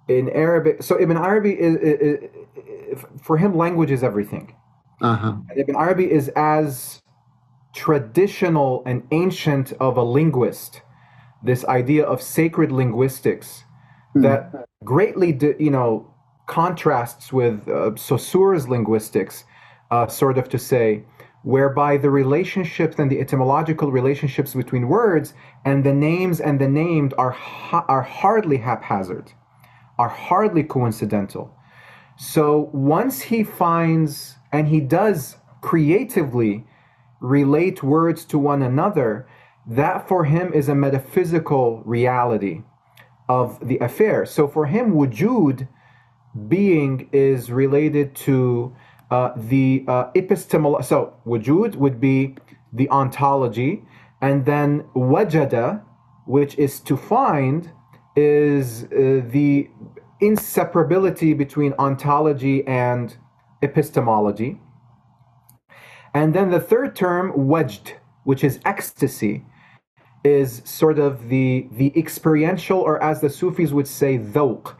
in Arabic, so Ibn Arabi is, is, is for him, language is everything. Uh-huh. And Ibn Arabi is as traditional and ancient of a linguist, this idea of sacred linguistics mm. that greatly, you know, contrasts with uh, Saussure's linguistics, uh, sort of to say, whereby the relationships and the etymological relationships between words and the names and the named are ha- are hardly haphazard, are hardly coincidental. So once he finds and he does creatively relate words to one another, that for him is a metaphysical reality of the affair. So for him, wujud, being, is related to uh, the uh. So wujud would be the ontology, and then wajada, which is to find, is uh, the inseparability between ontology and epistemology. And then the third term, wajd, which is ecstasy, is sort of the the experiential, or as the Sufis would say, dhawq,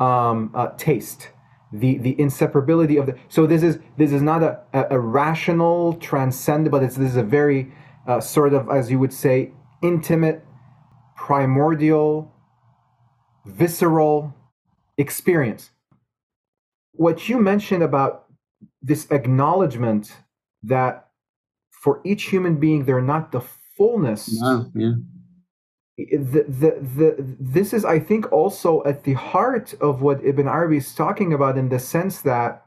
um, uh, taste, the the inseparability of the. So this is this is not a, a, a rational transcendent, but it's this is a very uh, sort of, as you would say, intimate, primordial, visceral experience. What you mentioned about this acknowledgement that for each human being they're not the fullness no, yeah. the, the, the, this is, I think, also at the heart of what Ibn Arabi is talking about in the sense that,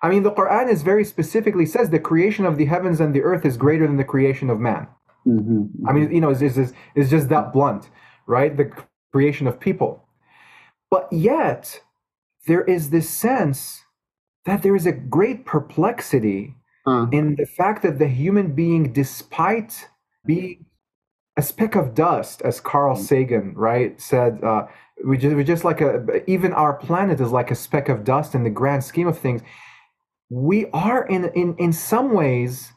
I mean, the Quran is very specifically says the creation of the heavens and the earth is greater than the creation of man. Mm-hmm. I mean, you know, it's, it's, it's just that blunt, right? The creation of people. But yet, there is this sense that there is a great perplexity uh. in the fact that the human being, despite being a speck of dust, as Carl mm. Sagan right said. Uh, we just we just like a even our planet is like a speck of dust in the grand scheme of things. We are in in in some ways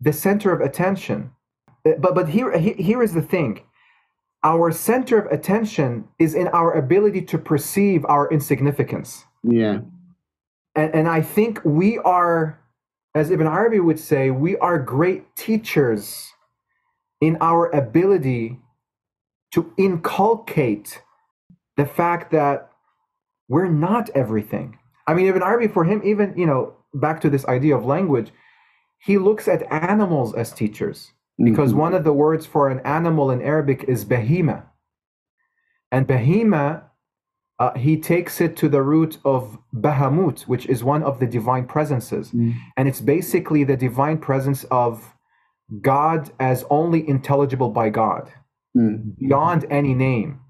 the center of attention, uh, but but here here is the thing. Our center of attention is in our ability to perceive our insignificance. Yeah. And, and I think we are, as Ibn Arabi would say, we are great teachers in our ability to inculcate the fact that we're not everything. I mean, Ibn Arabi, for him, even, you know, back to this idea of language, he looks at animals as teachers because mm-hmm. one of the words for an animal in Arabic is behima. And behima, uh, he takes it to the root of Bahamut, which is one of the divine presences. Mm-hmm. And it's basically the divine presence of God as only intelligible by God, mm-hmm. beyond any name.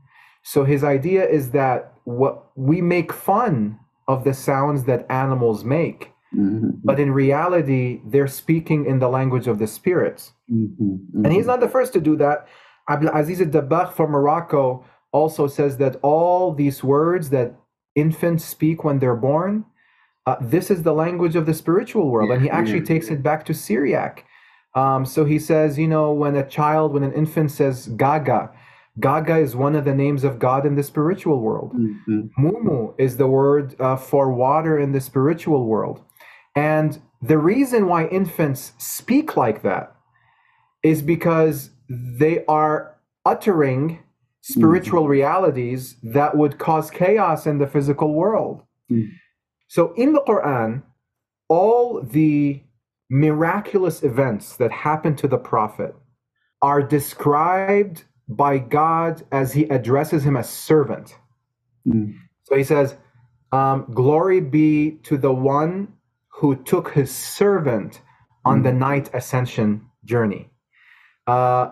So his idea is that what we make fun of the sounds that animals make, mm-hmm. but in reality, they're speaking in the language of the spirits. Mm-hmm. And he's not the first to do that. Abdul Aziz Dabbagh from Morocco also says that all these words that infants speak when they're born, uh, this is the language of the spiritual world. And he actually takes it back to Syriac. Um, so he says, you know, when a child, when an infant says Gaga, Gaga is one of the names of God in the spiritual world. Mm-hmm. Mumu is the word uh, for water in the spiritual world. And the reason why infants speak like that is because they are uttering spiritual mm-hmm. realities that would cause chaos in the physical world. Mm-hmm. So in the Quran, all the miraculous events that happen to the prophet are described by God as he addresses him as servant. Mm. So he says, um, Glory be to the one who took his servant on mm. the night ascension journey. Uh,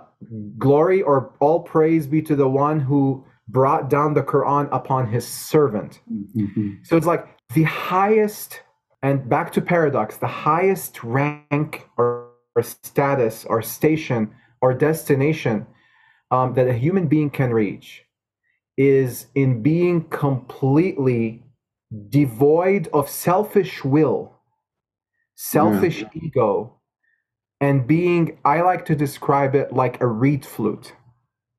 glory or all praise be to the one who brought down the Quran upon his servant. Mm-hmm. So it's like the highest and back to paradox, the highest rank or, or status or station or destination um, that a human being can reach is in being completely devoid of selfish will, selfish yeah. ego, and being, I like to describe it like a reed flute,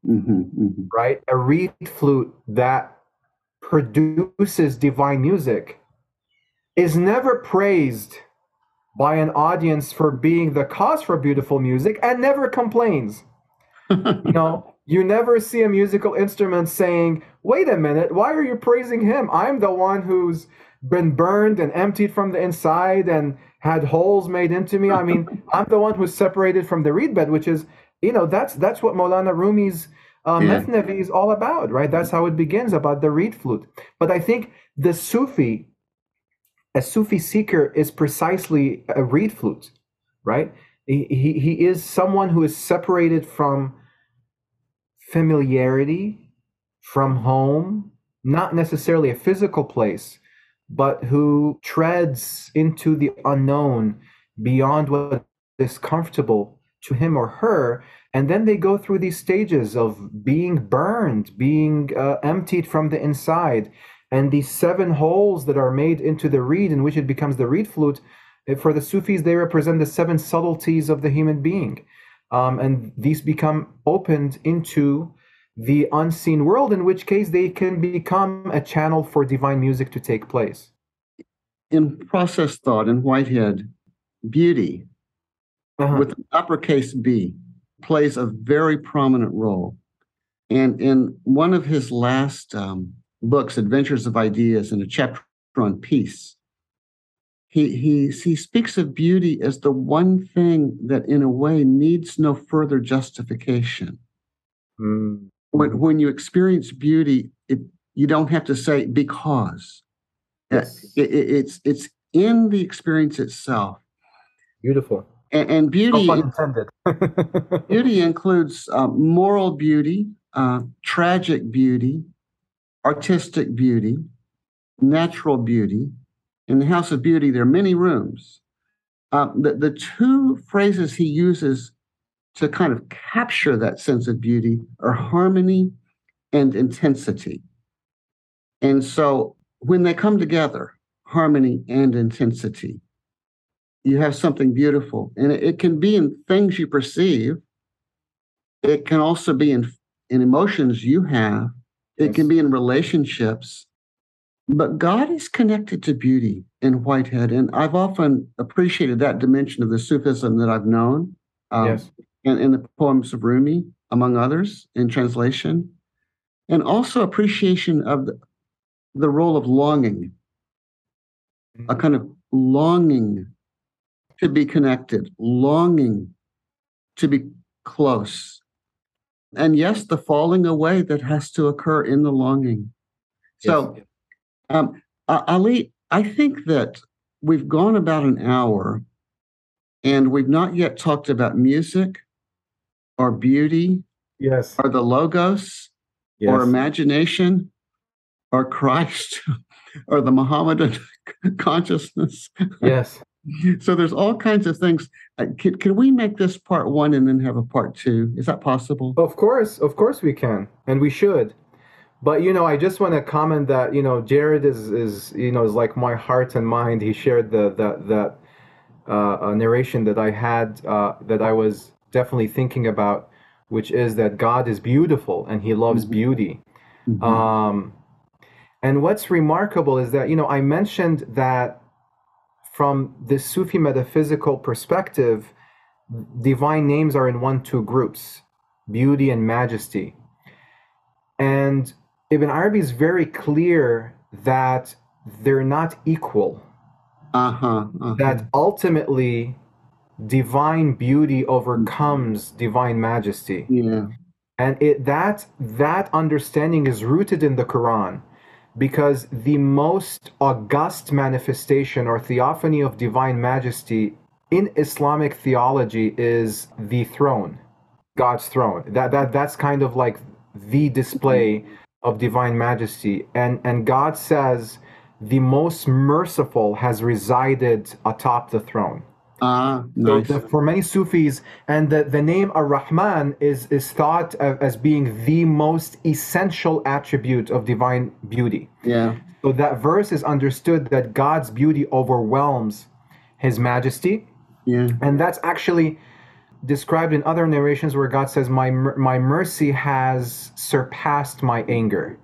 mm-hmm, mm-hmm. right? A reed flute that produces divine music is never praised by an audience for being the cause for beautiful music and never complains. [LAUGHS] you know, you never see a musical instrument saying, wait a minute, why are you praising him? I'm the one who's been burned and emptied from the inside and had holes made into me. I mean, [LAUGHS] I'm the one who's separated from the reed bed, which is, you know, that's that's what Maulana Rumi's uh, yeah. is all about, right? That's how it begins about the reed flute. But I think the Sufi a Sufi seeker is precisely a reed flute, right? He, he, he is someone who is separated from familiarity, from home, not necessarily a physical place, but who treads into the unknown beyond what is comfortable to him or her. And then they go through these stages of being burned, being uh, emptied from the inside, and these seven holes that are made into the reed in which it becomes the reed flute, eh, for the Sufis, they represent the seven subtleties of the human being. Um, and these become opened into the unseen world, in which case they can become a channel for divine music to take place. In process thought in Whitehead, beauty uh-huh. with uppercase B plays a very prominent role. And in one of his last um, books, Adventures of Ideas, in a chapter on peace. He, he, he speaks of beauty as the one thing that, in a way, needs no further justification. Mm. When, when you experience beauty, it, you don't have to say because. Yes. It, it, it's it's in the experience itself. Beautiful. And, and beauty, [LAUGHS] beauty includes uh, moral beauty, uh, tragic beauty, artistic beauty, natural beauty. In the House of Beauty, there are many rooms. Uh, the, the two phrases he uses to kind of capture that sense of beauty are harmony and intensity. And so when they come together, harmony and intensity, you have something beautiful. And it, can be in things you perceive, it can also be in, in emotions you have, it yes. can be in relationships. But God is connected to beauty in Whitehead. And I've often appreciated that dimension of the Sufism that I've known. Um, yes. In, in the poems of Rumi, among others, in translation. And also appreciation of the, the role of longing, a kind of longing to be connected, longing to be close. And yes, the falling away that has to occur in the longing. So, yes. um, uh, Ali, I think that we've gone about an hour and we've not yet talked about music or beauty? Yes. Or the logos? Yes. or imagination? Or christ? [LAUGHS] Or the mohammedan [LAUGHS] consciousness? Yes. [LAUGHS] So there's all kinds of things. Uh, can, can we make this part one and then have a part two? Is that possible? Of course of course we can and we should. But you know i just want to comment that you know jared is is you know is like my heart and mind. He shared the that that uh, narration that i had uh, that i was definitely thinking about which is that god is beautiful and he loves mm-hmm. beauty mm-hmm. um and what's remarkable is that you know i mentioned that from this sufi metaphysical perspective divine names are in one two groups beauty and majesty and Ibn Arabi is very clear that they're not equal. Uh-huh, uh-huh. That ultimately divine beauty overcomes mm-hmm. divine majesty. Yeah. And it that that understanding is rooted in the Quran because the most august manifestation or theophany of divine majesty in Islamic theology is the throne, God's throne. That that that's kind of like the display mm-hmm. of divine majesty. And, and God says, the most merciful has resided atop the throne. Ah, nice. so the, for many Sufis, and the, the name Ar-Rahman is, is thought of, as being the most essential attribute of divine beauty. Yeah. So that verse is understood that God's beauty overwhelms his majesty. Yeah. And that's actually described in other narrations where God says, "My my mercy has surpassed my anger,"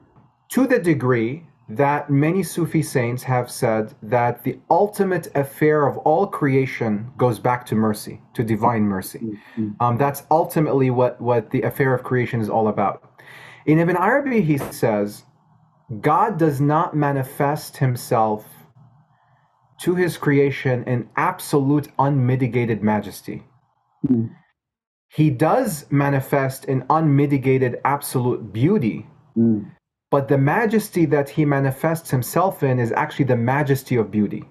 to the degree that many Sufi saints have said that the ultimate affair of all creation goes back to mercy, to divine mercy. Mm-hmm. Um, that's ultimately what what the affair of creation is all about. In Ibn Arabi, he says, God does not manifest Himself to His creation in absolute unmitigated majesty. Hmm. He does manifest in unmitigated absolute beauty, mm. But the majesty that he manifests himself in is actually the majesty of beauty.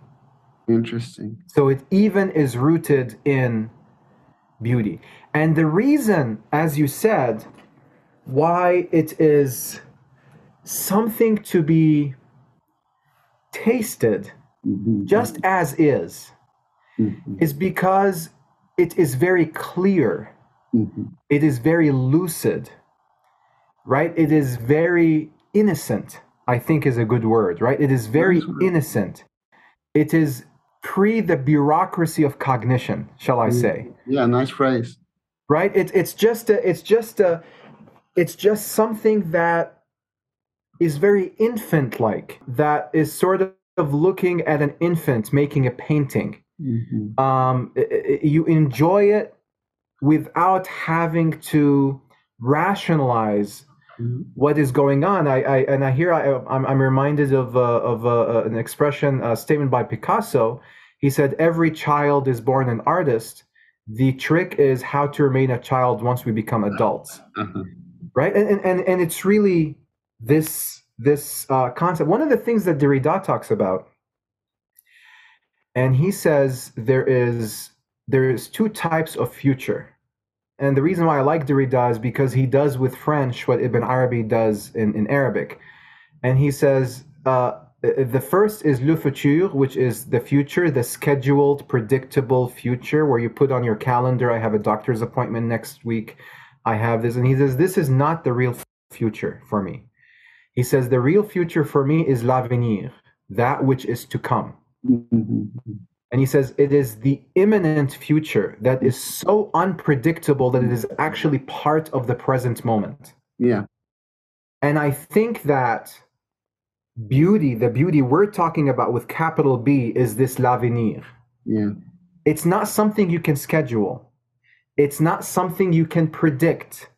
Interesting. So it even is rooted in beauty. And the reason, as you said, why it is something to be tasted mm-hmm. just as is, mm-hmm. is because it is very clear. Mm-hmm. It is very lucid, right? It is very innocent, I think is a good word, right? It is very innocent. It is pre the bureaucracy of cognition, shall I say? Yeah, nice phrase. Right? It, it's just a, it's just a, it's just something that is very infant like, that is sort of looking at an infant making a painting Mm-hmm. Um, you enjoy it without having to rationalize. What is going on. I, I and I hear I, I'm, I'm reminded of uh, of uh, an expression, a statement by Picasso. He said, "Every child is born an artist. The trick is how to remain a child once we become adults." Uh-huh. right? And, and and it's really this this uh, concept. One of the things that Derrida talks about, and he says there is there is two types of future. And the reason why I like Derrida is because he does with French what Ibn Arabi does in, in Arabic. And he says uh, the first is le futur, which is the future, the scheduled, predictable future, where you put on your calendar, I have a doctor's appointment next week, I have this. And he says, this is not the real future for me. He says, the real future for me is l'avenir, that which is to come. Mm-hmm. And he says, it is the imminent future that is so unpredictable that it is actually part of the present moment. Yeah. And I think that beauty, the beauty we're talking about with capital B is this l'avenir. Yeah. It's not something you can schedule. It's not something you can predict.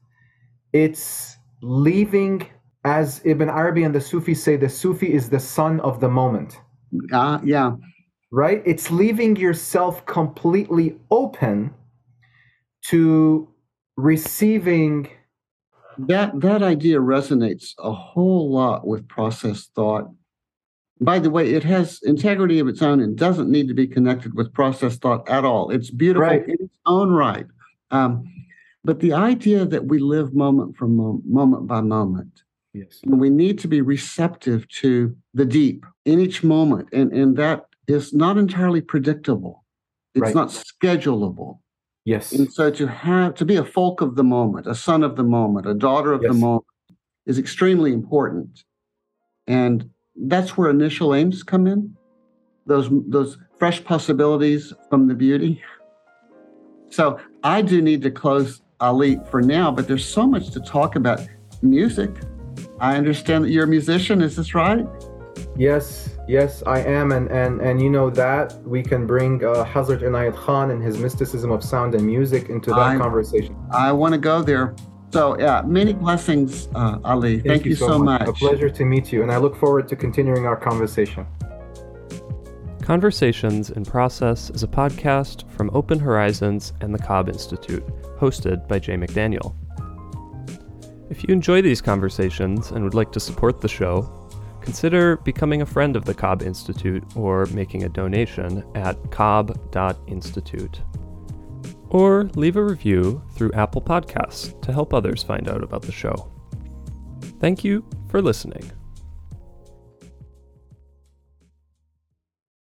It's leaving, as Ibn Arabi and the Sufis say, the Sufi is the son of the moment. Uh, yeah. Right? It's leaving yourself completely open to receiving that that idea resonates a whole lot with process thought. By the way, it has integrity of its own and doesn't need to be connected with process thought at all. It's beautiful right. in its own right. Um, but the idea that we live moment from moment, moment by moment, yes, and we need to be receptive to the deep in each moment, and and that is not entirely predictable. It's right. not schedulable. Yes. And so to have to be a folk of the moment, a son of the moment, a daughter of yes. the moment is extremely important. And that's where initial aims come in. Those those fresh possibilities from the beauty. So I do need to close Ali for now, but there's so much to talk about music. I understand that you're a musician, is this right? Yes, yes, I am, and and and you know that we can bring uh, Hazrat Inayat Khan and his mysticism of sound and music into that I, conversation. I want to go there. So yeah, many blessings, uh, Ali. Thank, Thank you, you, so, much. much. A pleasure to meet you, and I look forward to continuing our conversation. Conversations in Process is a podcast from Open Horizons and the Cobb Institute, hosted by Jay McDaniel. If you enjoy these conversations and would like to support the show, consider becoming a friend of the Cobb Institute or making a donation at cobb.institute. Or leave a review through Apple Podcasts to help others find out about the show. Thank you for listening.